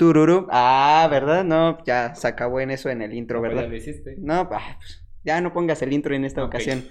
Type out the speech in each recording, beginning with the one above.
Tururu. Ah, ¿verdad? No, ya se acabó en eso en el intro, ¿verdad? ya lo hiciste. No, ah, pues, ya no pongas el intro en esta ocasión.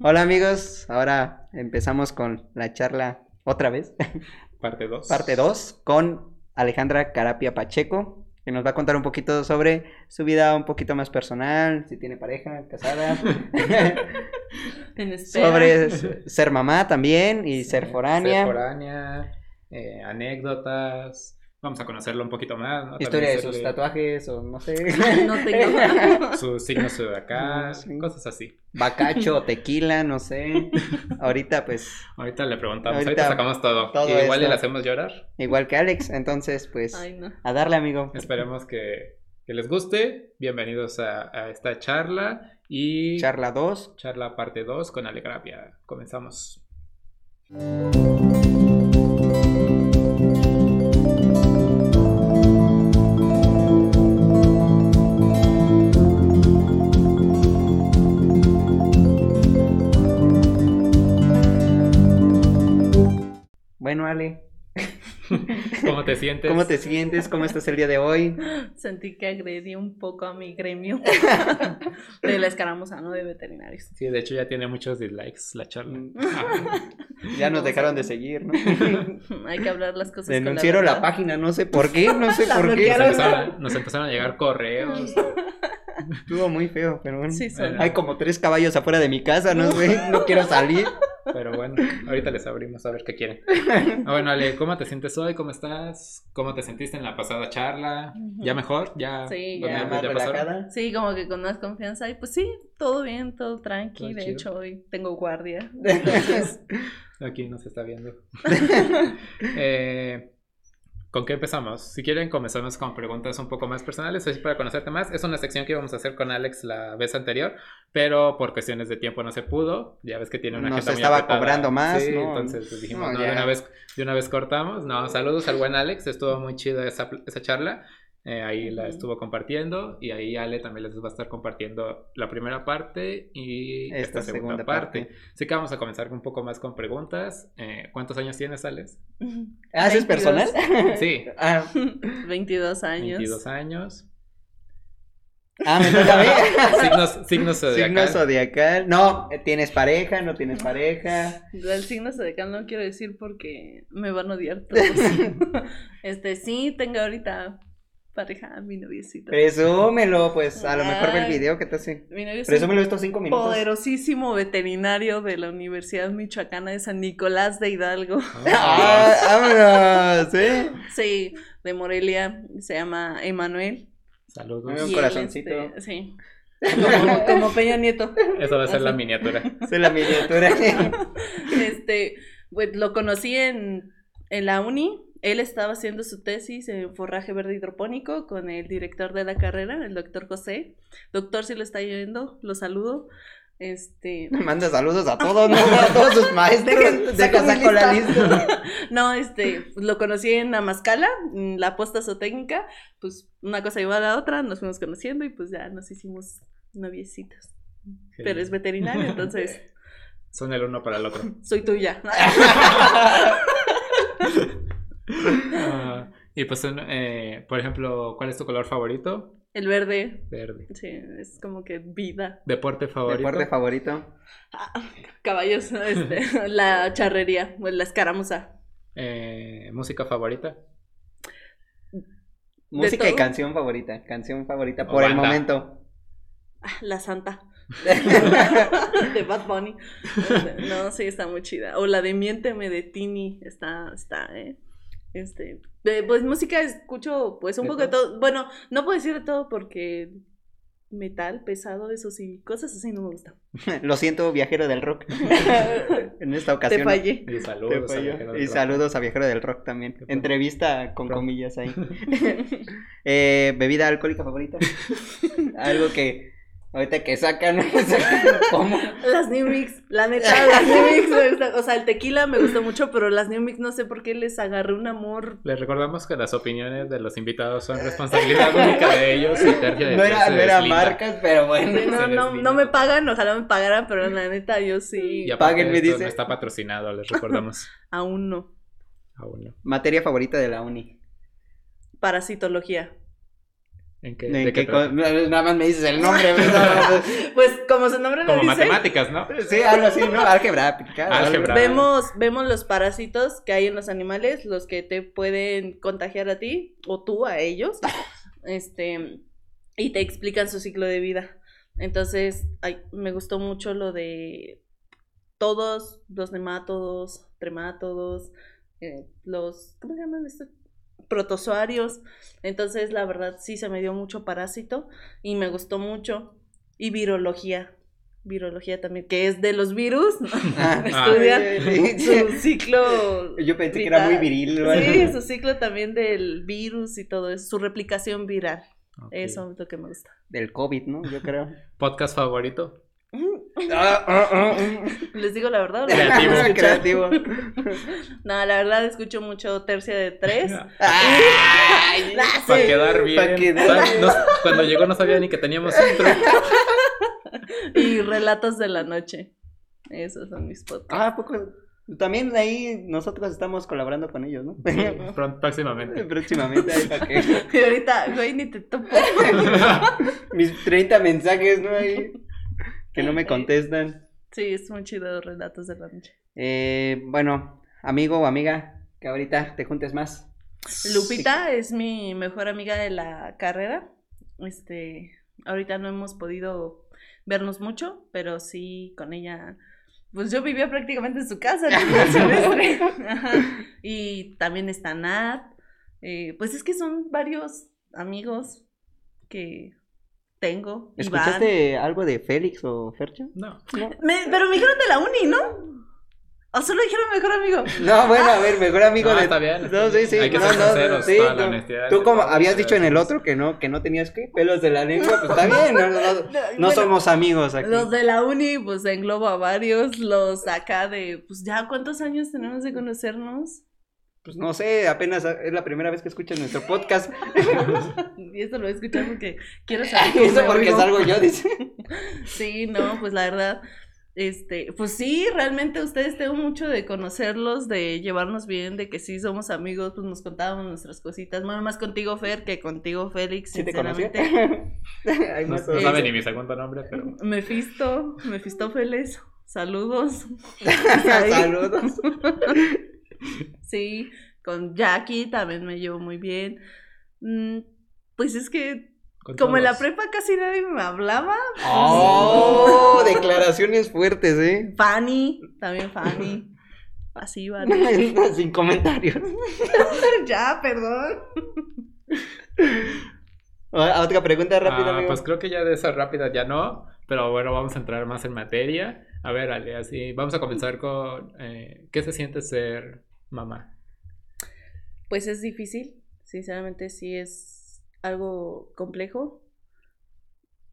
Hola amigos, ahora empezamos con la charla otra vez, Parte 2. parte 2, con Alejandra Carapia Pacheco, que nos va a contar un poquito sobre su vida un poquito más personal, si tiene pareja, casada, sobre ser mamá también y ser foránea, Ser foránea, eh, anécdotas. Vamos a conocerlo un poquito más, ¿no? historia de sus tatuajes o no sé, No tengo. Sus signos zodiacal, No, sí. cosas así. bacacho, tequila, no sé. Ahorita pues Ahorita le preguntamos, Ahorita ahorita, sacamos todo. todo Y igual esto. le hacemos llorar. igual que Alex, entonces pues Ay, no. a darle amigo. Esperemos que, que les guste. Bienvenidos a, a esta charla y Charla 2. charla parte 2 con Alegrapia. Comenzamos. Ale, ¿Cómo te sientes? ¿cómo te sientes? ¿Cómo estás el día de hoy? Sentí que agredí un poco a mi gremio de la escaramuza, ¿no? De veterinarios. Sí, de hecho ya tiene muchos dislikes la charla. Mm. Ah, Ya nos dejaron de seguir, ¿no? Hay que hablar las cosas Denunciaron la, página, no sé por qué, no sé La por qué. nos, empezaron, nos empezaron a llegar correos. Estuvo muy feo, pero bueno. Sí. Hay como tres caballos afuera de mi casa, no sé, no quiero salir. Pero bueno, ahorita les abrimos a ver qué quieren. Ah, Bueno, Ale, ¿cómo te sientes hoy? ¿Cómo estás? ¿Cómo te sentiste en la pasada charla? ¿Ya mejor? ¿Ya, Sí, ya. Ya más pasaron? relajada. Sí, como que con más confianza. Y pues sí, todo bien, todo tranqui. Todo de chido. hecho, hoy tengo guardia. Entonces, Aquí nos está viendo. Eh, ¿Con qué empezamos? Si quieren, comenzamos con preguntas un poco más personales, así para conocerte más. Es una sección que íbamos a hacer con Alex la vez anterior, pero por cuestiones de tiempo no se pudo. Ya ves que tiene una Nos agenda muy estaba apretada. cobrando más, Sí, ¿no? entonces pues, dijimos, No, no, de, una vez, de una vez cortamos. No, saludos al buen Alex, estuvo muy chida esa, esa charla. Eh, ahí la estuvo compartiendo y ahí Ale también les va a estar compartiendo la primera parte y esta, Esta segunda, segunda parte. parte. Así que vamos a comenzar un poco más con preguntas. Eh, ¿Cuántos años tienes, Alex? ¿Haces 22. personal? Sí, Ah, 22 años. 22 años. ah, me toca a mí. Signos, signos zodiacal. Signo zodiacal. No, ¿tienes pareja? ¿No tienes pareja? Del signo zodiacal no quiero decir porque me van a odiar todos. este, sí, tengo ahorita pareja, mi noviecito. Presúmelo, pues a lo mejor ve el video que te hace. Mi novio Presúmelo estos cinco minutos. poderosísimo veterinario de la Universidad Michoacana de San Nicolás de Hidalgo. Ah, vámonos, ¿sí? Sí, de Morelia, se llama Emanuel. Saludos. Un corazoncito. este, sí. Como, como Peña Nieto. Esa va a ser la miniatura. Es la miniatura. Este, pues lo conocí en, en la uni. Él estaba haciendo su tesis en forraje verde hidropónico con el director de la carrera, el doctor José. Doctor, si lo está oyendo, lo saludo. Este, Manda saludos a todos, ¿no? A todos sus maestros. Saco mi saco la lista. no, este, lo conocí en Amazcala, en la posta zootécnica. Pues una cosa iba a la otra, nos fuimos conociendo y pues ya nos hicimos noviecitos. Pero es veterinario, entonces Son el uno para el otro. soy tuya. Ah, y pues, eh, por ejemplo, ¿cuál es tu color favorito? El verde, Verde. sí, es como que vida. ¿Deporte favorito? Deporte favorito. Ah, caballos, este, la charrería, o la escaramuza. Eh, ¿Música favorita? Música y canción favorita. Canción favorita O por el momento. Ah, La santa. de Bad Bunny. No, sí, está muy chida. O la de Miénteme de Tini, está, está, eh. Este, pues música escucho pues un ¿De poco de todo. Bueno, no puedo decir de todo porque metal, pesado, eso sí, cosas así no me gustan. Lo siento, viajero del rock. En esta Te ocasión. fallé. Y Te saludos. a. Viajero Y saludos a Viajero del Rock también. Entrevista con Rock. comillas ahí. Eh, ¿Bebida alcohólica favorita? Algo que ahorita que sacan, sacan ¿cómo? Las New Mix, la neta, las New Mix me gustan. O sea, el tequila me gusta mucho, pero las New Mix no sé por qué les agarré un amor. Les recordamos que las opiniones de los invitados son responsabilidad única de ellos y de No era, no era marcas, pero bueno. No, no, no me pagan, ojalá me pagaran, pero la neta yo sí. Y Páguenme, esto dice. no está patrocinado, les recordamos. Aún no. Aún no. Materia favorita de la uni. parasitología. ¿En qué, Nada más me dices el nombre. ¿verdad? Pues como su nombre lo Como dice, matemáticas, ¿no? sí, algo así, ¿no? Álgebra aplicada. Álgebra. vemos, vemos los parásitos que hay en los animales, los que te pueden contagiar a ti o tú a ellos. Este, y te explican su ciclo de vida. Entonces, ay, me gustó mucho lo de todos los nemátodos, tremátodos, eh, los, ¿cómo se llaman estos? Protozoarios. Entonces, la verdad, sí se me dio mucho parásito y me gustó mucho. Y virología. Virología también, que es de los virus. Ah. Estudia Sí, sí. su ciclo. Yo pensé que era muy viril. ¿no? Sí, su ciclo también del virus y todo eso, su replicación viral. Eso es lo que me gusta. Del COVID, ¿no? Yo creo. ¿Podcast favorito? Ah, ah, ah, ¿Les digo la verdad? o no? Creativo. Creativo. No, la verdad escucho mucho Tercia de Tres. Ay, Para quedar bien. pa' quedar- ¿Sabes? No- cuando llegó no sabía ni que teníamos intro. Y Relatos de la Noche. Esos son mis podcasts. Ah, ¿a poco. También ahí nosotros estamos colaborando con ellos, ¿no? Próximamente. Próximamente ahí para. Y ahorita, güey, ni te topo. Mis 30 mensajes, ¿no? Ahí. Que no me contestan. Sí, es muy chido Relatos de la Noche. Eh, bueno, amigo o amiga, que ahorita te juntes más. Lupita es mi mejor amiga de la carrera. Este, ahorita no hemos podido vernos mucho, pero sí con ella. Pues yo vivía prácticamente en su casa. Y también está Nat. Eh, pues es que son varios amigos que tengo. Iván. ¿Escuchaste algo de Félix o Fercho? No. No. Me- pero me dijeron de la uni, ¿no? O solo dijeron mejor amigo. No, bueno, a ver, mejor amigo No, de. está bien, No, sí, sí. Hay que no, ser no, sinceros, sí, toda la no. honestidad Tú como habías dicho en el otro que no, que no tenías ¿qué? pelos de la lengua, pues está bien, no, no, no, no Bueno, somos amigos aquí. Los de la uni, pues englobo a varios. Los acá de, pues ya, ¿cuántos años tenemos de conocernos? Pues no sé, apenas es la primera vez que escuchas nuestro podcast. Y esto lo voy a escuchar porque quiero saber cómo Eso porque salgo yo, dice. Sí, no, pues la verdad, este, pues sí, realmente ustedes tengo mucho de conocerlos, de llevarnos bien, de que sí somos amigos, pues nos contábamos nuestras cositas. Bueno, más contigo, Fer, que contigo, Félix, ¿Sí te sinceramente. Hay No, no sabe ni mi segundo nombre, pero. Mefisto, Mefistófeles, saludos. Saludos. Sí, con Jackie también me llevo muy bien. Mm, Pues es que con como en la prepa casi nadie me hablaba. Oh, declaraciones fuertes, ¿eh? Fanny, también Fanny. Así van. Sin comentarios. ya, perdón. Ah, Otra pregunta rápida, Ah, amigo. pues creo que ya de esa rápida ya no, pero bueno, vamos a entrar más en materia. A ver, Ale, así, vamos a comenzar con eh, ¿qué se siente ser mamá? Pues es difícil, sinceramente sí es algo complejo.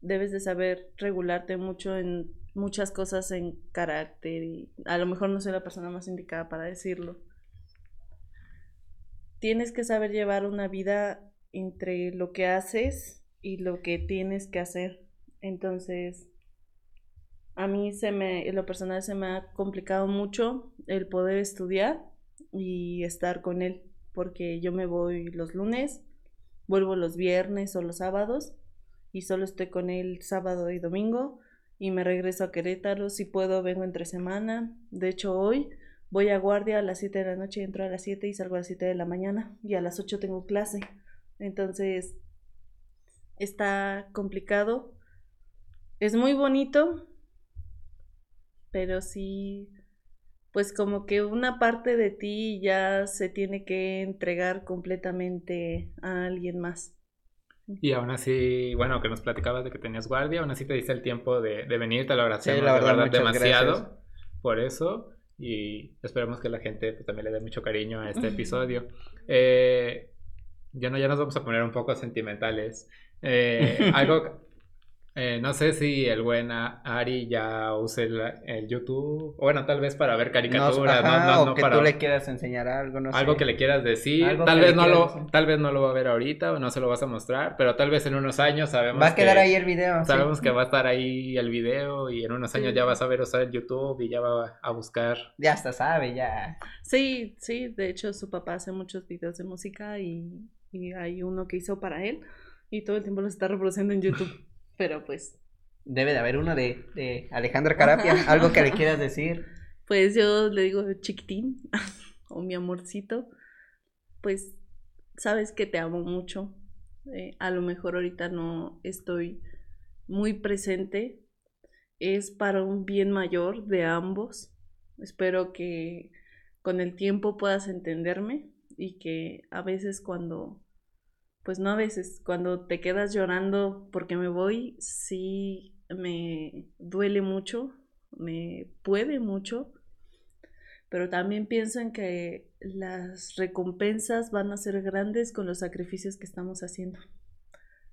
Debes de saber regularte mucho en muchas cosas en carácter y a lo mejor no soy la persona más indicada para decirlo. Tienes que saber llevar una vida entre lo que haces y lo que tienes que hacer. Entonces, a mí se me, en lo personal se me ha complicado mucho el poder estudiar y estar con él, porque yo me voy los lunes, vuelvo los viernes o los sábados y solo estoy con él sábado y domingo y me regreso a Querétaro, si puedo vengo entre semana, de hecho hoy voy a guardia a las 7 de la noche, entro a las 7 y salgo a las 7 de la mañana y a las 8 tengo clase, entonces está complicado, es muy bonito, pero sí pues como que una parte de ti ya se tiene que entregar completamente a alguien más. Y aún así, bueno, que nos platicabas de que tenías guardia, aún así te diste el tiempo de, de venir, te lo agradecemos la de verdad, verdad demasiado gracias. por eso y esperemos que la gente pues, también le dé mucho cariño a este episodio. Eh, ya no, ya nos vamos a poner un poco sentimentales. Eh, algo, eh, no sé si el buen Ari ya use el, el YouTube, o bueno, tal vez para ver caricaturas, no, ajá, no, o no que para tú le quieras enseñar algo, no algo sé. que le quieras decir. Algo Tal que vez le no quieras lo, decir. tal vez no lo va a ver ahorita o no se lo vas a mostrar, pero tal vez en unos años sabemos Va a quedar que, ahí el video. sí. sabemos que va a estar ahí el video y en unos años Sí. ya vas a ver usar el YouTube y ya va a buscar. Ya hasta sabe, ya. Sí, sí, de hecho su papá hace muchos videos de música y, y hay uno que hizo para él y todo el tiempo lo está reproduciendo en YouTube. Pero pues, Debe de haber uno de, de Alejandra Carapia, Ajá. algo que le quieras decir. pues yo le digo chiquitín o mi amorcito, pues sabes que te amo mucho. Eh, a lo mejor ahorita no estoy muy presente. Es para un bien mayor de ambos. Espero que con el tiempo puedas entenderme y que a veces cuando, pues no a veces, cuando te quedas llorando porque me voy, sí me duele mucho, me puede mucho, pero también pienso en que las recompensas van a ser grandes con los sacrificios que estamos haciendo.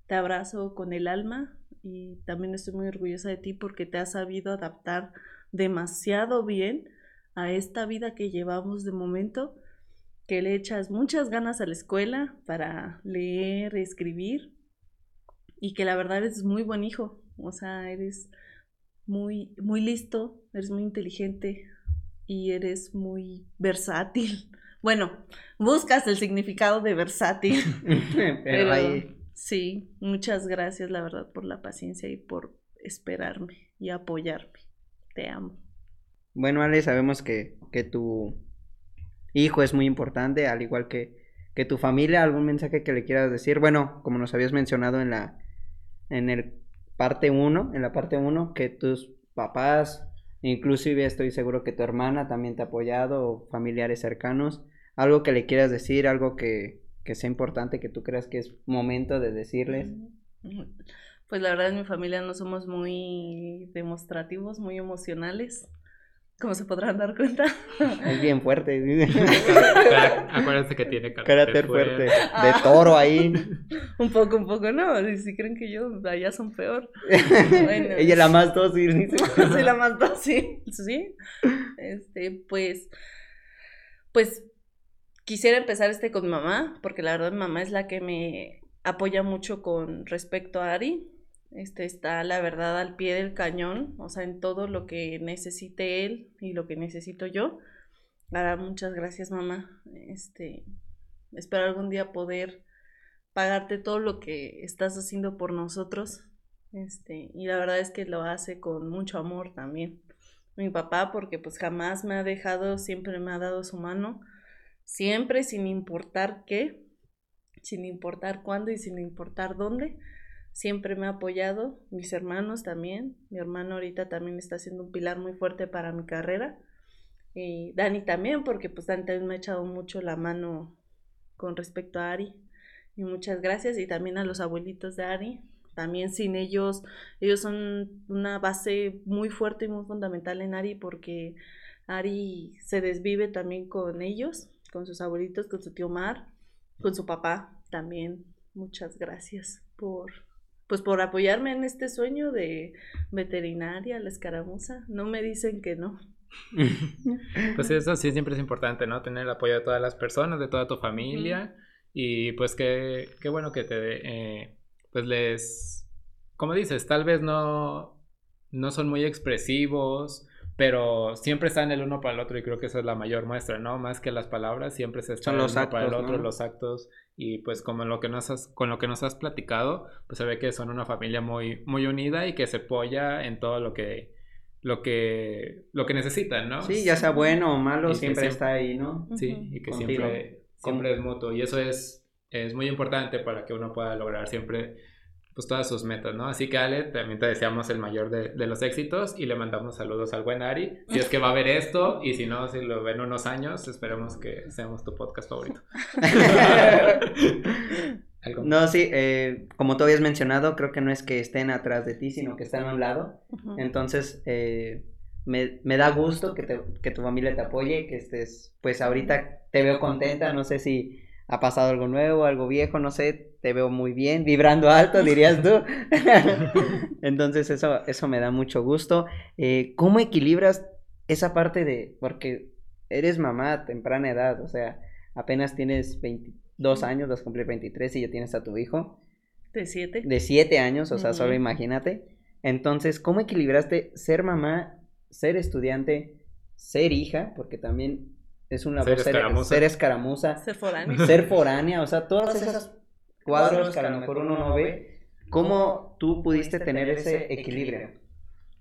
Te abrazo con el alma y también estoy muy orgullosa de ti porque te has sabido adaptar demasiado bien a esta vida que llevamos de momento, que le echas muchas ganas a la escuela para leer, escribir y que la verdad eres muy buen hijo, o sea, eres muy muy listo, eres muy inteligente y eres muy versátil. Bueno, buscas el significado de versátil. Pero, Pero ahí, sí, muchas gracias la verdad por la paciencia y por esperarme y apoyarme. Te amo. bueno, Ale, sabemos que, que tu hijo es muy importante, al igual que, que tu familia. ¿Algún mensaje que le quieras decir? Bueno, como nos habías mencionado en la en el parte 1, en la parte 1, que tus papás, inclusive estoy seguro que tu hermana también te ha apoyado, o familiares cercanos, algo que le quieras decir, algo que, que sea importante, que tú creas que es momento de decirles. Pues la verdad en mi familia no somos muy demostrativos, muy emocionales, como se podrán dar cuenta. Es bien fuerte, Acuérdense que tiene carácter fuerte, de Ah. toro ahí. un poco, un poco, no, si, creen que yo, allá son peor. Bueno, Ella es la más dócil. Soy la más fácil, sí. Este, pues, pues quisiera empezar este con mamá, porque la verdad mi mamá es la que me apoya mucho con respecto a Ari. Este está la verdad al pie del cañón, o sea, en todo lo que necesite él y lo que necesito yo. Ahora, muchas gracias, mamá. Este, espero algún día poder pagarte todo lo que estás haciendo por nosotros. Este, y la verdad es que lo hace con mucho amor también. Mi papá, porque pues jamás me ha dejado, siempre me ha dado su mano, siempre sin importar qué, sin importar cuándo y sin importar dónde, siempre me ha apoyado. Mis hermanos también, mi hermano ahorita también está siendo un pilar muy fuerte para mi carrera. Y Dani también, porque pues Dani también me ha echado mucho la mano con respecto a Ari. Y muchas gracias. Y también a los abuelitos de Ari. También sin ellos, ellos son una base muy fuerte y muy fundamental en Ari porque Ari se desvive también con ellos, con sus abuelitos, con su tío Mar, con su papá también. Muchas gracias por pues por apoyarme en este sueño de veterinaria, la escaramuza. No me dicen que no. Pues eso sí siempre es importante, ¿no? Tener el apoyo de todas las personas, de toda tu familia. Y pues qué, qué bueno que te, eh, pues les, como dices, tal vez no, no son muy expresivos, pero siempre están el uno para el otro y creo que esa es la mayor muestra, ¿no? Más que las palabras, siempre se están el uno para el otro, ¿no? los actos. Y pues como lo que nos has, con lo que nos has platicado, pues se ve que son una familia muy, muy unida y que se apoya en todo lo que, lo que, lo que necesitan, ¿no? Sí, ya sea bueno o malo, siempre siempre- está ahí, ¿no? Sí, y que Contigo. siempre, siempre es mutuo. Y eso es, es muy importante para que uno pueda lograr siempre pues todas sus metas, ¿no? Así que Ale, también te deseamos el mayor de, de los éxitos y le mandamos saludos al buen Ari. Si es que va a ver esto y si no, si lo ven unos años, esperemos que seamos tu podcast favorito. ¿Algo? No, sí, eh, como tú habías mencionado, creo que no es que estén atrás de ti, sino que están a un lado. Entonces, eh, me, me da gusto que, te- que tu familia te apoye, que estés, pues ahorita te veo contenta, no sé si ha pasado algo nuevo, algo viejo, no sé, te veo muy bien, vibrando alto, dirías tú. Entonces, eso, eso me da mucho gusto. Eh, ¿Cómo equilibras esa parte de, porque eres mamá a temprana edad, o sea, apenas tienes 22 años, vas a cumplir 23 y ya tienes a tu hijo De siete. de 7 años, o sea, solo imagínate. Entonces, ¿cómo equilibraste ser mamá, ser estudiante, ser hija? Porque también es una Ser voz ser, escaramuza. ser escaramuza, Ser foránea, o sea, todos esos cuadros que a lo mejor uno no ve, ¿cómo tú pudiste tener ese equilibrio?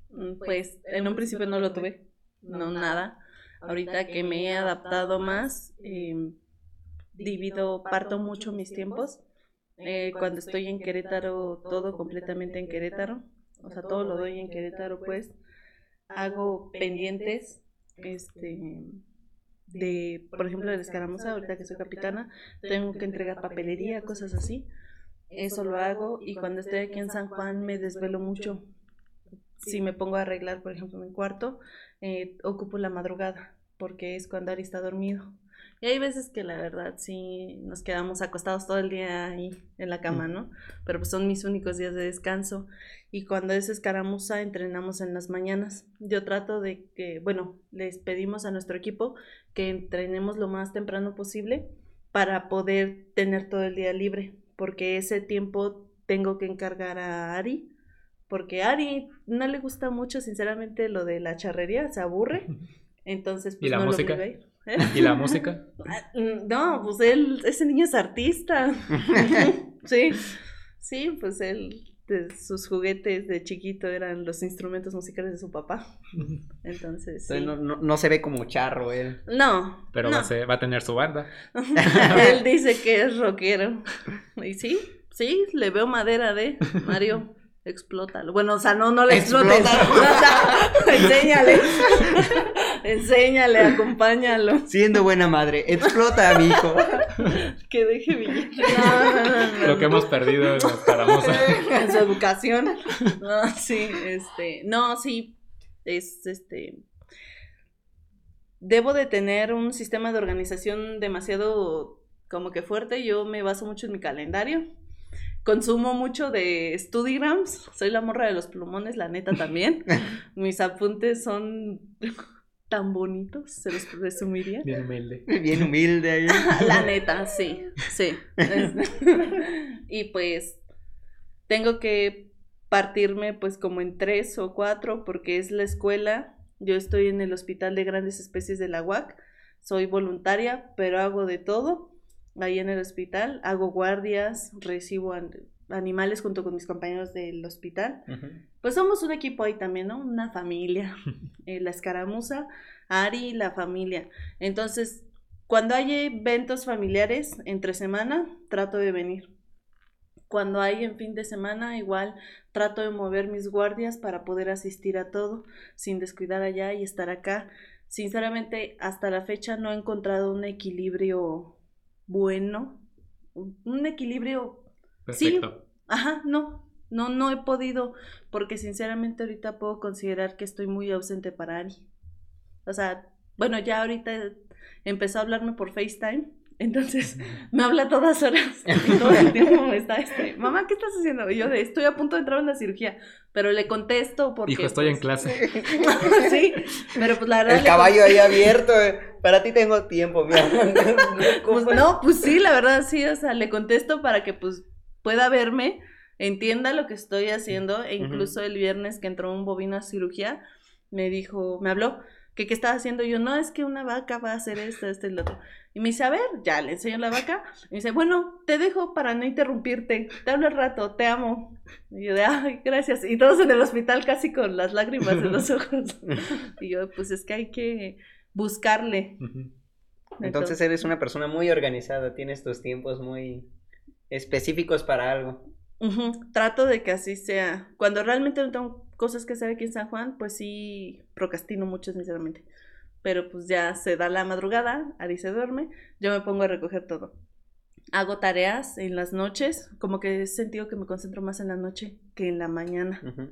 Mm, Pues en un principio no lo tuve, no nada. Ahorita que me he adaptado más, eh, divido, parto mucho mis tiempos. Eh, cuando estoy en Querétaro, todo completamente en Querétaro. O sea, todo lo doy en Querétaro, pues. Hago pendientes, este, de, por ejemplo, de la escaramuza, ahorita que soy capitana, tengo que entregar papelería, cosas así. Eso lo hago y cuando estoy aquí en San Juan me desvelo mucho. Si me pongo a arreglar, por ejemplo, mi cuarto, eh, ocupo la madrugada porque es cuando Ari está dormido. Y hay veces que la verdad sí nos quedamos acostados todo el día ahí en la cama, ¿no? Pero pues son mis únicos días de descanso. Y cuando es escaramuza, entrenamos en las mañanas. Yo trato de que, bueno, les pedimos a nuestro equipo que entrenemos lo más temprano posible para poder tener todo el día libre, porque ese tiempo tengo que encargar a Ari, porque a Ari no le gusta mucho, sinceramente, lo de la charrería, se aburre. Entonces, pues ¿Y la no música? lo. ¿Y la música? Ah, mm, No, pues él, ese niño es artista. sí, sí, pues él, sus juguetes de chiquito eran los instrumentos musicales de su papá. Entonces, sí. Entonces, no, no- no se ve como charro él. No, Pero no. va, a ser- va a tener su banda. él dice que es rockero. Y sí, sí, le veo madera de Mario. Explótalo. Bueno, o sea, no, no le explotes. O sea, enséñale. Enséñale, acompáñalo. Siendo buena madre, explota a mi hijo. Que deje billete. No, no, no, no, Lo que hemos perdido en en su educación. No, sí, este, no, sí, es este. Debo de tener un sistema de organización demasiado como que fuerte. Yo me baso mucho en mi calendario. Consumo mucho de Studigrams. Soy la morra de los plumones, la neta también. Mis apuntes son tan bonitos, se los resumiría. Bien humilde. Bien humilde ahí. La neta, sí, sí. y pues tengo que partirme pues como en tres o cuatro porque es la escuela. Yo estoy en el Hospital de Grandes Especies de la UAC. Soy voluntaria, pero hago de todo ahí en el hospital. Hago guardias, recibo animales junto con mis compañeros del hospital. Pues somos un equipo ahí también, ¿no? Una familia. Eh, la escaramuza, Ari, la familia. Entonces, cuando hay eventos familiares entre semana, trato de venir. Cuando hay en fin de semana, igual trato de mover mis guardias para poder asistir a todo, sin descuidar allá y estar acá. Sinceramente, hasta la fecha no he encontrado un equilibrio bueno, un un equilibrio Perfecto. Ajá, no, no, no he podido, porque sinceramente ahorita puedo considerar que estoy muy ausente para Ari. O sea, bueno, ya ahorita empezó a hablarme por FaceTime, entonces me habla a todas horas. y todo el tiempo me está, este, mamá, ¿qué estás haciendo? Y yo de, estoy a punto de entrar a una cirugía, pero le contesto porque... Hijo, estoy en pues, clase. sí, pero pues la verdad... El caballo ahí abierto. eh. Para ti tengo tiempo, mira. Pues no, pues sí, la verdad sí, o sea, le contesto para que pues pueda verme, entienda lo que estoy haciendo, e incluso el viernes que entró un bovino a cirugía, me dijo, me habló, que qué estaba haciendo, Y yo, no, es que una vaca va a hacer esto, esto y lo otro. Y me dice, a ver, ya le enseño la vaca, y me dice, bueno, te dejo para no interrumpirte, te hablo al rato, te amo. Y yo de, ay, gracias. Y todos en el hospital casi con las lágrimas en los ojos. Y yo, pues es que hay que buscarle. Entonces eres una persona muy organizada, tienes tus tiempos muy específicos para algo. Ujú, Trato de que así sea. Cuando realmente no tengo cosas que hacer aquí en San Juan, pues sí procrastino mucho, sinceramente. Pero pues ya se da la madrugada, Ari se duerme, yo me pongo a recoger todo. Hago tareas en las noches, como que he sentido que me concentro más en la noche que en la mañana. Ujú.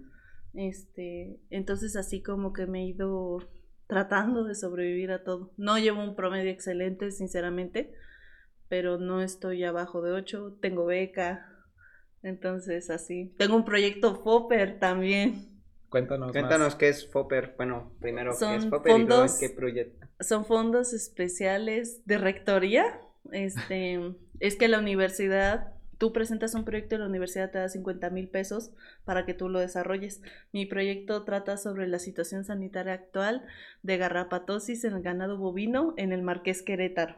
Este, entonces así como que me he ido tratando de sobrevivir a todo. No llevo un promedio excelente, sinceramente, pero no estoy abajo de 8, tengo beca, entonces así. Tengo un proyecto FOPER también. Cuéntanos, Cuéntanos más. qué es FOPER. Bueno, primero, ¿qué Son es FOPER y luego fondos- qué proyecto? Son fondos especiales de rectoría. Este, es que la universidad tú presentas un proyecto y la universidad te da 50 mil pesos para que tú lo desarrolles. Mi proyecto trata sobre la situación sanitaria actual de garrapatosis en el ganado bovino en el Marqués Querétaro.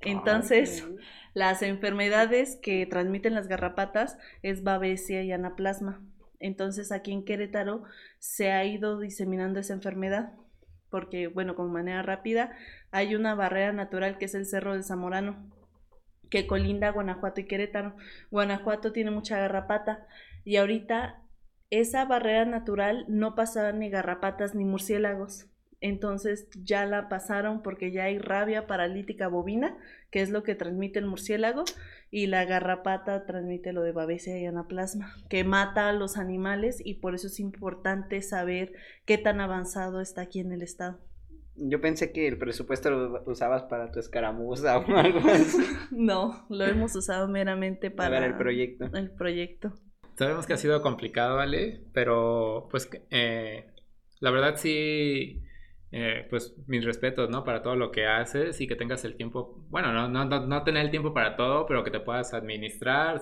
Entonces, las enfermedades que transmiten las garrapatas es babesia y anaplasma. Entonces, aquí en Querétaro se ha ido diseminando esa enfermedad porque, bueno, con manera rápida, hay una barrera natural que es el Cerro del Zamorano, que colinda Guanajuato y Querétaro. Guanajuato tiene mucha garrapata y ahorita esa barrera natural no pasaba ni garrapatas ni murciélagos. Entonces ya la pasaron porque ya hay rabia paralítica bovina, que es lo que transmite el murciélago, y la garrapata transmite lo de babesia y anaplasma, que mata a los animales y por eso es importante saber qué tan avanzado está aquí en el estado. Yo pensé que el presupuesto lo usabas para tu escaramuza o algo así. no, lo hemos usado meramente para ver el proyecto. El proyecto. Sabemos que ha sido complicado, ¿vale? Pero pues eh, la verdad sí eh, pues mis respetos, ¿no? Para todo lo que haces y que tengas el tiempo, bueno, no, no, no, tener el tiempo para todo, pero que te puedas administrar.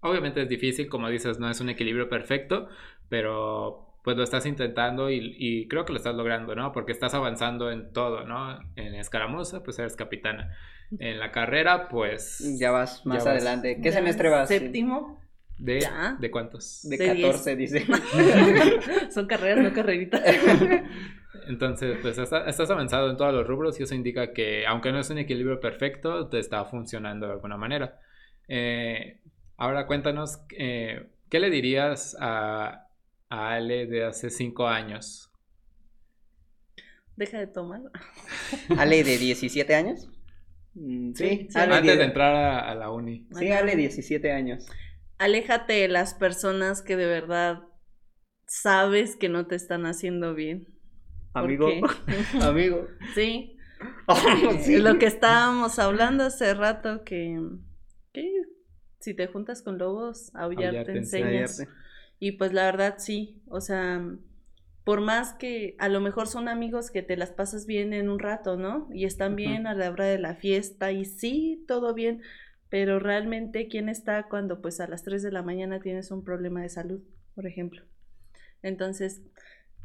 Obviamente es difícil, como dices, no es un equilibrio perfecto, pero pues lo estás intentando y, creo que lo estás logrando, ¿no? Porque estás avanzando en todo, ¿no? En escaramuza, pues eres capitana. En la carrera, pues... Ya vas más adelante. ¿Qué semestre vas? Séptimo. ¿De, ¿De cuántos? De, 14, dice. Son carreras, no carreritas. Entonces, pues estás avanzado en todos los rubros y eso indica que, aunque no es un equilibrio perfecto, te está funcionando de alguna manera. Eh, ahora cuéntanos, eh, ¿qué le dirías a, Ale de hace cinco años? Deja de tomar. ¿Ale de 17 años? Mm, sí, antes de entrar a, a, la uni. Sí, Ale, 17 años. Aléjate de las personas que de verdad sabes que no te están haciendo bien. Amigo, amigo. Sí. Lo que estábamos hablando hace rato, que, si te juntas con lobos, aullar te enseñas. Y pues la verdad sí, o sea, por más que a lo mejor son amigos que te las pasas bien en un rato, ¿no? Y están bien a la hora de la fiesta y sí, todo bien, pero realmente quién está cuando pues a las 3 de la mañana tienes un problema de salud, por ejemplo. Entonces,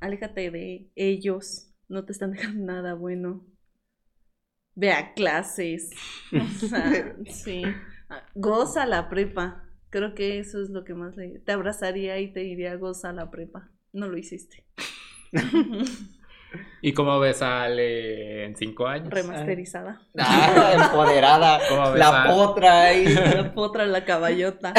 aléjate de ellos, no te están dejando nada bueno. Ve a clases. O sea, sí. Goza la prepa. Creo que eso es lo que más le... Te abrazaría y te diría goza la prepa. No lo hiciste. ¿Y cómo ves a Ale en cinco años? Remasterizada. Ah, empoderada. la potra ahí. La potra, la caballota.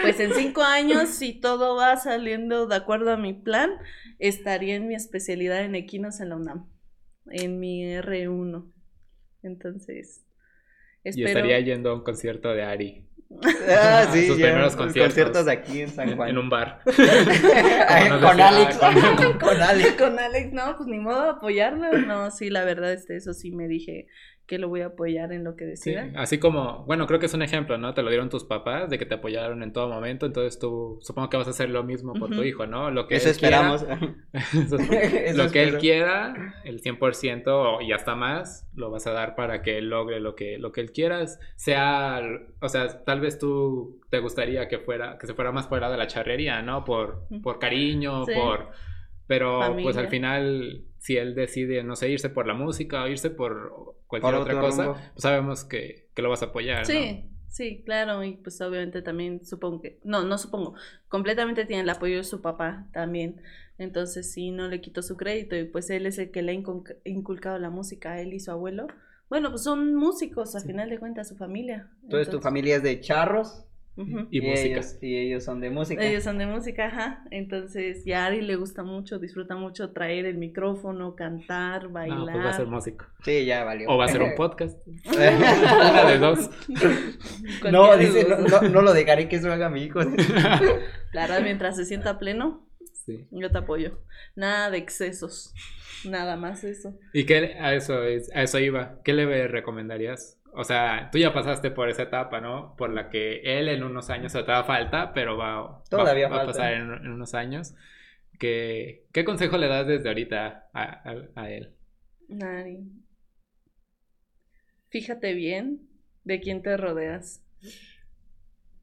Pues en cinco años, si todo va saliendo de acuerdo a mi plan, estaría en mi especialidad en equinos en la UNAM, en mi R1. Entonces, espero... Y estaría yendo a un concierto de Ari. Ah, sí, sus primeros conciertos. conciertos aquí en San Juan. En un bar. con, Alex. con, Alex. Con Alex, no, pues ni modo de apoyarlo. No, sí, la verdad, este, eso sí me dije, que lo voy a apoyar en lo que decida. así como, bueno, creo que es un ejemplo, ¿no? Te lo dieron tus papás de que te apoyaron en todo momento, entonces tú supongo que vas a hacer lo mismo por tu hijo, ¿no? Lo que Eso esperamos. lo que él quiera, el 100% y hasta más, lo vas a dar para que él logre lo que, lo que él quiera, sea, o sea, tal vez tú te gustaría que fuera, que se fuera más fuera de la charrería, ¿no? Por, por cariño, por... Pero pues al final, si él decide, no sé, irse por la música o irse por cualquier otra cosa, pues sabemos que, lo vas a apoyar. Sí, sí, claro, y pues obviamente también supongo que, no, no supongo, completamente tiene el apoyo de su papá también, entonces sí, no le quito su crédito y pues él es el que le ha inculcado la música a él y su abuelo. Bueno, pues son músicos, al final de cuentas, su familia. Entonces, tu familia es de charros. Y, música. Ellos, y ellos son de música. Ellos son de música, ajá. Entonces, ya a Ari le gusta mucho, disfruta mucho traer el micrófono, cantar, bailar. No, pues va a ser músico. Sí, ya valió. O va a ser un podcast. Una de dos. no, dice, no, no, lo dejaré que eso haga mi hijo. La verdad, mientras se sienta pleno, sí. yo te apoyo. Nada de excesos. Nada más eso. ¿Y qué a eso, a eso iba? ¿Qué le recomendarías? O sea, tú ya pasaste por esa etapa, ¿no? Por la que él en unos años se te da falta, pero va, Todavía va, a pasar en, unos años. ¿Qué, ¿Qué consejo le das desde ahorita a, a, él? Nari. Fíjate bien de quién te rodeas.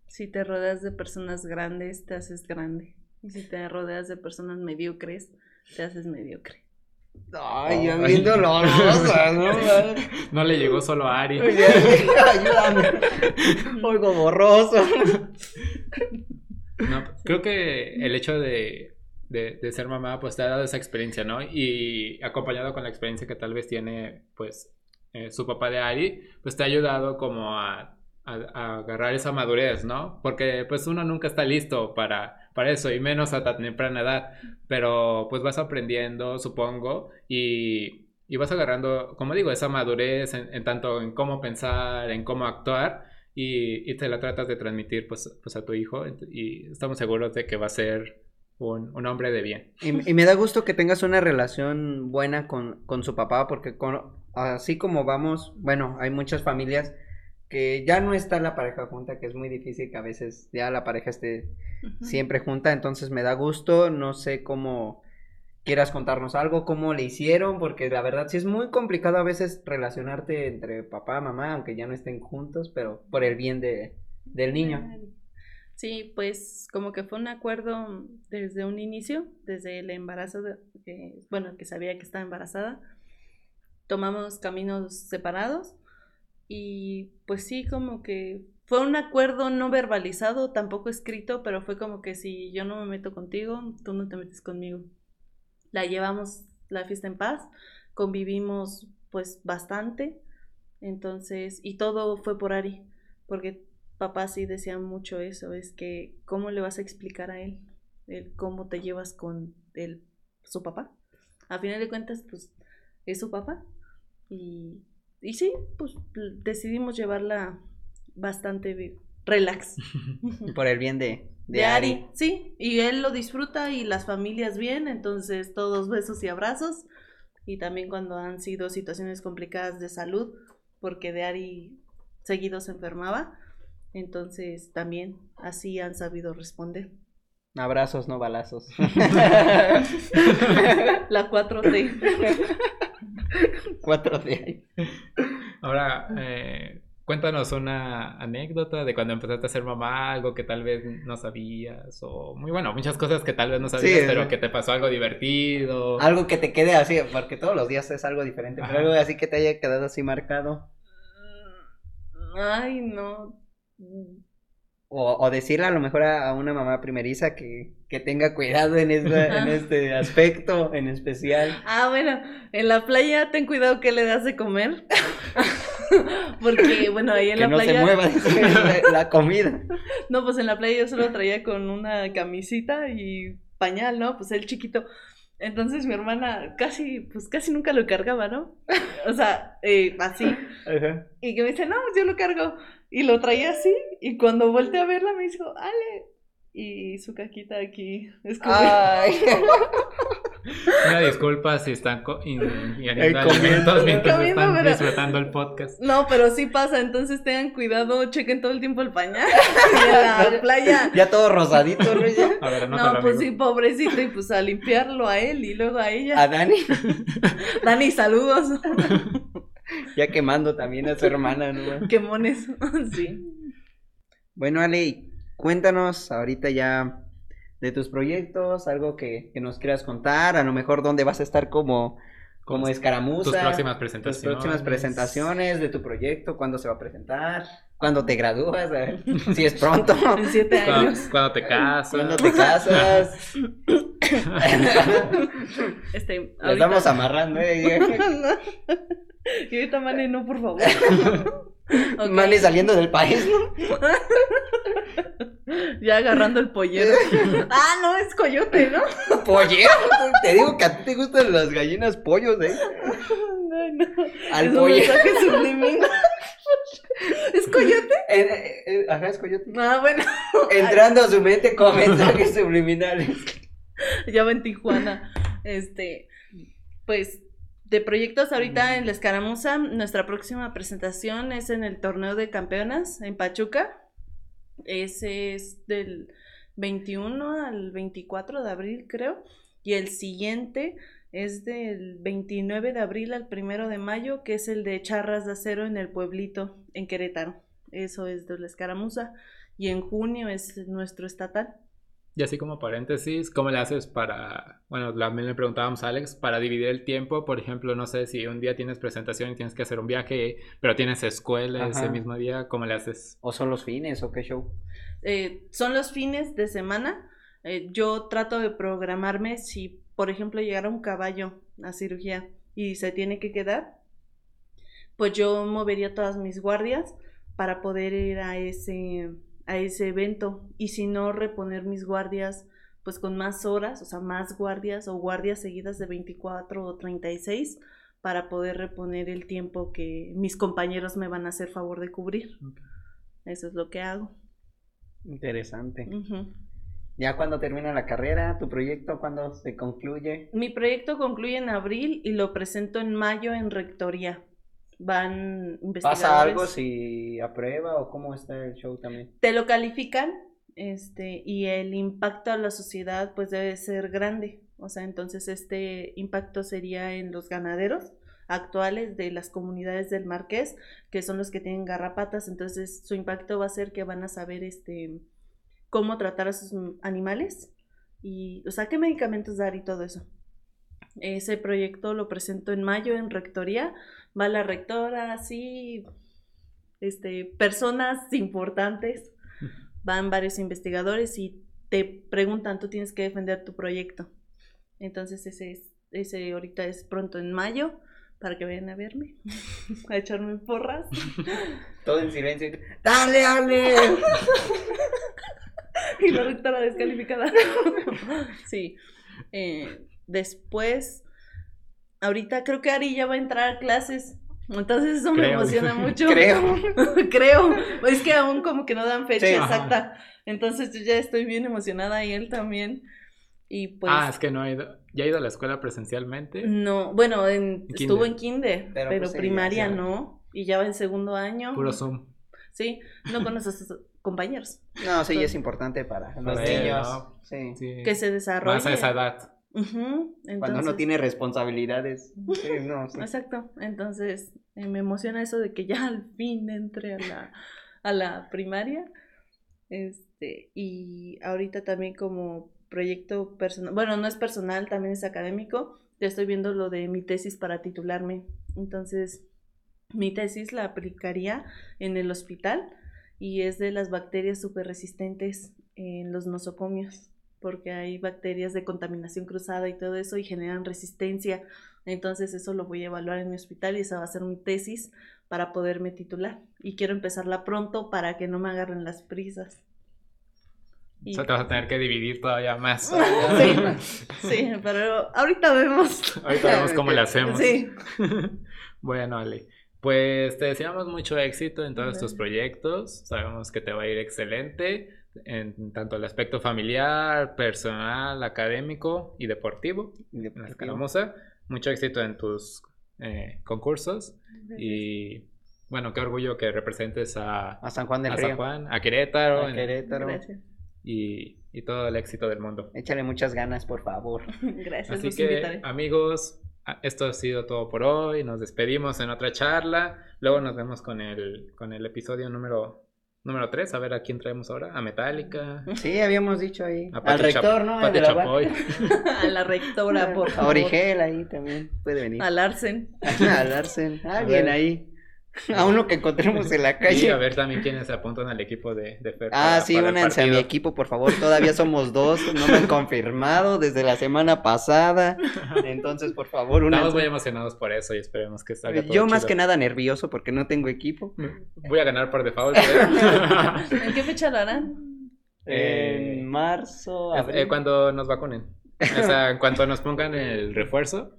Si te rodeas de personas grandes, te haces grande. Y si te rodeas de personas mediocres, te haces mediocre. Ay, ya Ay. bien dolorosa, ¿no? No le llegó solo a Ari. Ayúdame. Oigo borroso. No, creo que el hecho de, de, de ser mamá, pues te ha dado esa experiencia, ¿no? Y acompañado con la experiencia que tal vez tiene, pues, eh, su papá de Ari, pues te ha ayudado como a, a- a agarrar esa madurez, ¿no? Porque pues uno nunca está listo para, para eso, y menos a tan temprana edad, pero pues vas aprendiendo, supongo, y, y vas agarrando, como digo, esa madurez en, tanto en cómo pensar, en cómo actuar, y, y te la tratas de transmitir pues, pues a tu hijo, y estamos seguros de que va a ser un, un hombre de bien. Y, y me da gusto que tengas una relación buena con, con su papá, porque con- así como vamos, bueno, hay muchas familias que ya no está la pareja junta, que es muy difícil que a veces ya la pareja esté siempre junta, entonces me da gusto, no sé cómo quieras contarnos algo, cómo le hicieron, porque la verdad sí es muy complicado a veces relacionarte entre papá, mamá, aunque ya no estén juntos, pero por el bien de, del niño. Sí, pues como que fue un acuerdo desde un inicio, desde el embarazo, de, que, bueno, que sabía que estaba embarazada. Tomamos caminos separados y pues sí, como que fue un acuerdo no verbalizado, tampoco escrito, pero fue como que si yo no me meto contigo, tú no te metes conmigo. La llevamos la fiesta en paz, convivimos pues bastante, entonces, y todo fue por Ari, porque papá sí decía mucho eso, es que cómo le vas a explicar a él, el cómo te llevas con el, su papá. A final de cuentas, pues es su papá. Y, y sí, pues decidimos llevarla bastante relax. Por el bien de, De Ari, sí, y él lo disfruta y las familias bien, entonces todos besos y abrazos. Y también cuando han sido situaciones complicadas de salud, porque de Ari seguido se enfermaba, entonces también así han sabido responder. Abrazos, no balazos. La 4T. Cuatro de ahí. Ahora, eh, cuéntanos una anécdota de cuando empezaste a ser mamá, algo que tal vez no sabías, o muy bueno, muchas cosas que tal vez no sabías, Sí, pero sí. que te pasó algo divertido. Algo que te quede así, porque todos los días es algo diferente, pero Ajá. algo así que te haya quedado así marcado. Ay, no. O, o decirle a lo mejor a, a una mamá primeriza que, que tenga cuidado en, esta- en este aspecto en especial. Ah, bueno, en la playa ten cuidado que le das de comer. Porque, bueno, ahí en Que la no playa. se mueva la, la comida. No, pues en la playa yo solo traía con una camisita y pañal, ¿no? Pues el chiquito. Entonces mi hermana casi, pues casi nunca lo cargaba, ¿no? O sea, eh, así. Ajá. Y que me dice, no, pues yo lo cargo. Y lo traía así. Y cuando volteé a verla me dijo, Ale. Y su caquita aquí. Es como... Ay, Una disculpa si están ingiriendo Eh, comiendo. alimentos mientras Comiendo, están pero- disfrutando el podcast. No, pero sí pasa, entonces tengan cuidado, chequen todo el tiempo el pañal. Y en la playa. ya todo rosadito, ¿no? Ya. A ver, No, pues amigo. sí, pobrecito, y pues a limpiarlo a él y luego a ella. A Dani, Dani, saludos. ya quemando también a su hermana, ¿no? Qué mones. Sí. Bueno, Ale, cuéntanos ahorita ya de tus proyectos, algo que, que nos quieras contar, a lo mejor dónde vas a estar como, como Tus- escaramuza. Tus próximas tus presentaciones. próximas presentaciones de tu proyecto, cuándo se va a presentar, cuándo te gradúas, a ver, si es pronto, En siete Cuando, años. cuando te casas. cuándo te casas. Este, ahorita- estamos amarrando, ¿eh? y ahorita Mane, no, por favor. Ok. Mane saliendo del país, ¿no? Ya agarrando el pollero. ah, no, es coyote, ¿no? Pollero, te digo que a ti te gustan las gallinas pollos, ¿eh? No, no. Al es un pollero. subliminal. ¿Es coyote? Eh, eh, eh, ajá, es coyote. Ah, bueno. Entrando a su mente con mensajes subliminales. ya va en Tijuana. Este, pues, de proyectos ahorita en la escaramuza, nuestra próxima presentación es en el torneo de campeonas en Pachuca. Ese es del 21 al 24 de abril, creo. Y el siguiente es del 29 de abril al 1 de mayo, que es el de charras de acero en el pueblito, en Querétaro. eso es de la escaramuza, y en junio es nuestro estatal. Y así como paréntesis, ¿cómo le haces para, bueno, también le preguntábamos a Alex, para dividir el tiempo? Por ejemplo, no sé si un día tienes presentación y tienes que hacer un viaje, pero tienes escuela ese mismo día, ¿cómo le haces? ¿O son los fines o qué show? Eh, son los fines de semana. eh, yo trato de programarme si, por ejemplo, llegara un caballo a cirugía y se tiene que quedar, pues yo movería todas mis guardias para poder ir a ese, a ese evento. Y si no, reponer mis guardias pues con más horas, o sea, más guardias o guardias seguidas de 24 o 36 para poder reponer el tiempo que mis compañeros me van a hacer favor de cubrir. Eso es lo que hago. Interesante. Ya cuando termina la carrera, tu proyecto, cuando se concluye. Mi proyecto concluye en abril y lo presento en mayo en rectoría. Van investigadores. ¿Pasa algo si aprueba o cómo está el show también? Te lo califican este, y el impacto a la sociedad pues debe ser grande. O sea, entonces este impacto sería en los ganaderos actuales de las comunidades del Marqués, que son los que tienen garrapatas. Entonces su impacto va a ser que van a saber este, cómo tratar a sus animales y, o sea, qué medicamentos dar y todo eso. Ese proyecto lo presento en mayo en rectoría. Va la rectora, así, este, personas importantes, van varios investigadores y te preguntan, tú tienes que defender tu proyecto. Entonces ese, es, ese ahorita es pronto en mayo para que vayan a verme, a echarme porras. Todo en silencio. ¡Dale, Ale! y la rectora descalificada. sí. Eh, después, ahorita creo que Ari ya va a entrar a clases. Entonces eso me emociona mucho. Creo. Creo. Es que aún como que no dan fecha Sí. exacta. Entonces yo ya estoy bien emocionada y él también. Y pues ah, es que no he ido, ya he ido a la escuela presencialmente. no, bueno, en- estuvo en kinder, Pero, pero, pues, primaria no. Y ya va en segundo año. Puro Zoom. Sí, no conoces a sus compañeros. No, sí, es importante para los Para él, niños. ¿no? Sí. Sí. Que se desarrolle. Más a esa edad. Cuando uno tiene responsabilidades. Sí, no, sí. Exacto, entonces eh, me emociona eso de que ya al fin entre a la, a la primaria. Este, y ahorita también como proyecto personal, bueno, no es personal, también es académico, ya estoy viendo lo de mi tesis para titularme. Entonces, mi tesis la aplicaría en el hospital y es de las bacterias super resistentes en los nosocomios, porque hay bacterias de contaminación cruzada y todo eso y generan resistencia. Entonces eso lo voy a evaluar en mi hospital y esa va a ser mi tesis para poderme titular. Y quiero empezarla pronto para que no me agarren las prisas. O sea, te vas a tener que dividir todavía más. Sí, sí, pero ahorita vemos. Ahorita vemos cómo le hacemos. Sí. bueno, Ale. Pues te deseamos mucho éxito en todos tus proyectos. Sabemos que te va a ir excelente en tanto el aspecto familiar, personal, académico y deportivo. En la escaramuza. Mucho éxito en tus eh, concursos. Y bueno, qué orgullo que representes a, A San Juan del a Río. San Juan, a Querétaro, A en- Querétaro. Gracias. y, y todo el éxito del mundo. Échale muchas ganas, por favor. Gracias, Así que, invitaré. amigos, esto ha sido todo por hoy. Nos despedimos en otra charla. Luego nos vemos con el, con el episodio número, número 3. A ver a quién traemos ahora. A Metallica. Sí, habíamos dicho ahí. A Al rector, ¿no? El Pati Chapoy. A la rectora, por A favor. Origel ahí también puede venir. Al Arsen. Al Arsen. Alguien ahí. A uno que encontremos en la Y calle. a ver también quiénes se apuntan al equipo de, de Fer. Ah, para- sí, para únanse a mi equipo, por favor. Todavía somos dos. No me han confirmado desde la semana pasada. Entonces, por favor, Estamos únanse. muy emocionados por eso y esperemos que salga todo Yo más chido. que nada nervioso porque no tengo equipo. Voy a ganar por default. creo. ¿En qué fecha lo harán? Eh, En marzo, Es- abril. eh, cuando nos vacunen. O sea, en cuanto nos pongan el refuerzo,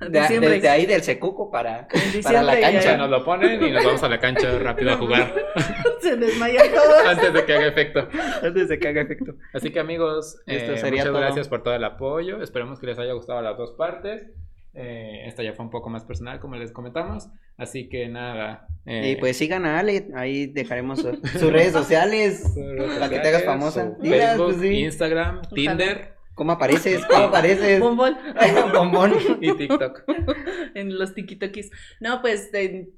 De- desde ahí del secuco para, para la ya- cancha. nos lo ponen y nos vamos a la cancha rápido a jugar Se desmayan todos. antes de que haga efecto. Antes de que haga efecto. Así que amigos, Esto eh, sería muchas todo. gracias por todo el apoyo. Esperemos que les haya gustado las dos partes. Eh, esta ya fue un poco más personal, como les comentamos. Así que nada. eh, Y pues sigan a Ale, ahí dejaremos su- sus redes sociales. para que te hagas famosa. Dilas, Facebook, pues, sí. Instagram, Tinder ¿Cómo apareces? ¿Cómo apareces? Bombón. Bombón. y TikTok. en los tikitokis. No, pues en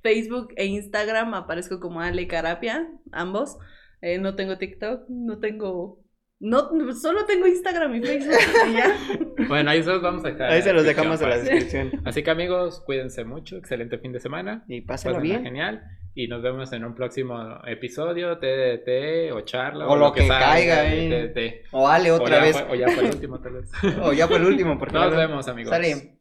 Facebook e Instagram aparezco como Ale Carapia, ambos. Eh, no tengo TikTok, no tengo... No, solo tengo Instagram y Facebook y ya. Bueno, ahí se los vamos a dejar. Ahí se los dejamos en la pues. descripción. Así que amigos, cuídense mucho, excelente fin de semana. Y pásenlo bien. genial. Y nos vemos en un próximo episodio, TDT o charla. O lo que caiga, eh. TDT. O Ale O otra vez. fue- o ya fue el último, tal vez. O ya fue el último. Porque Nos vemos, amigos. Sale.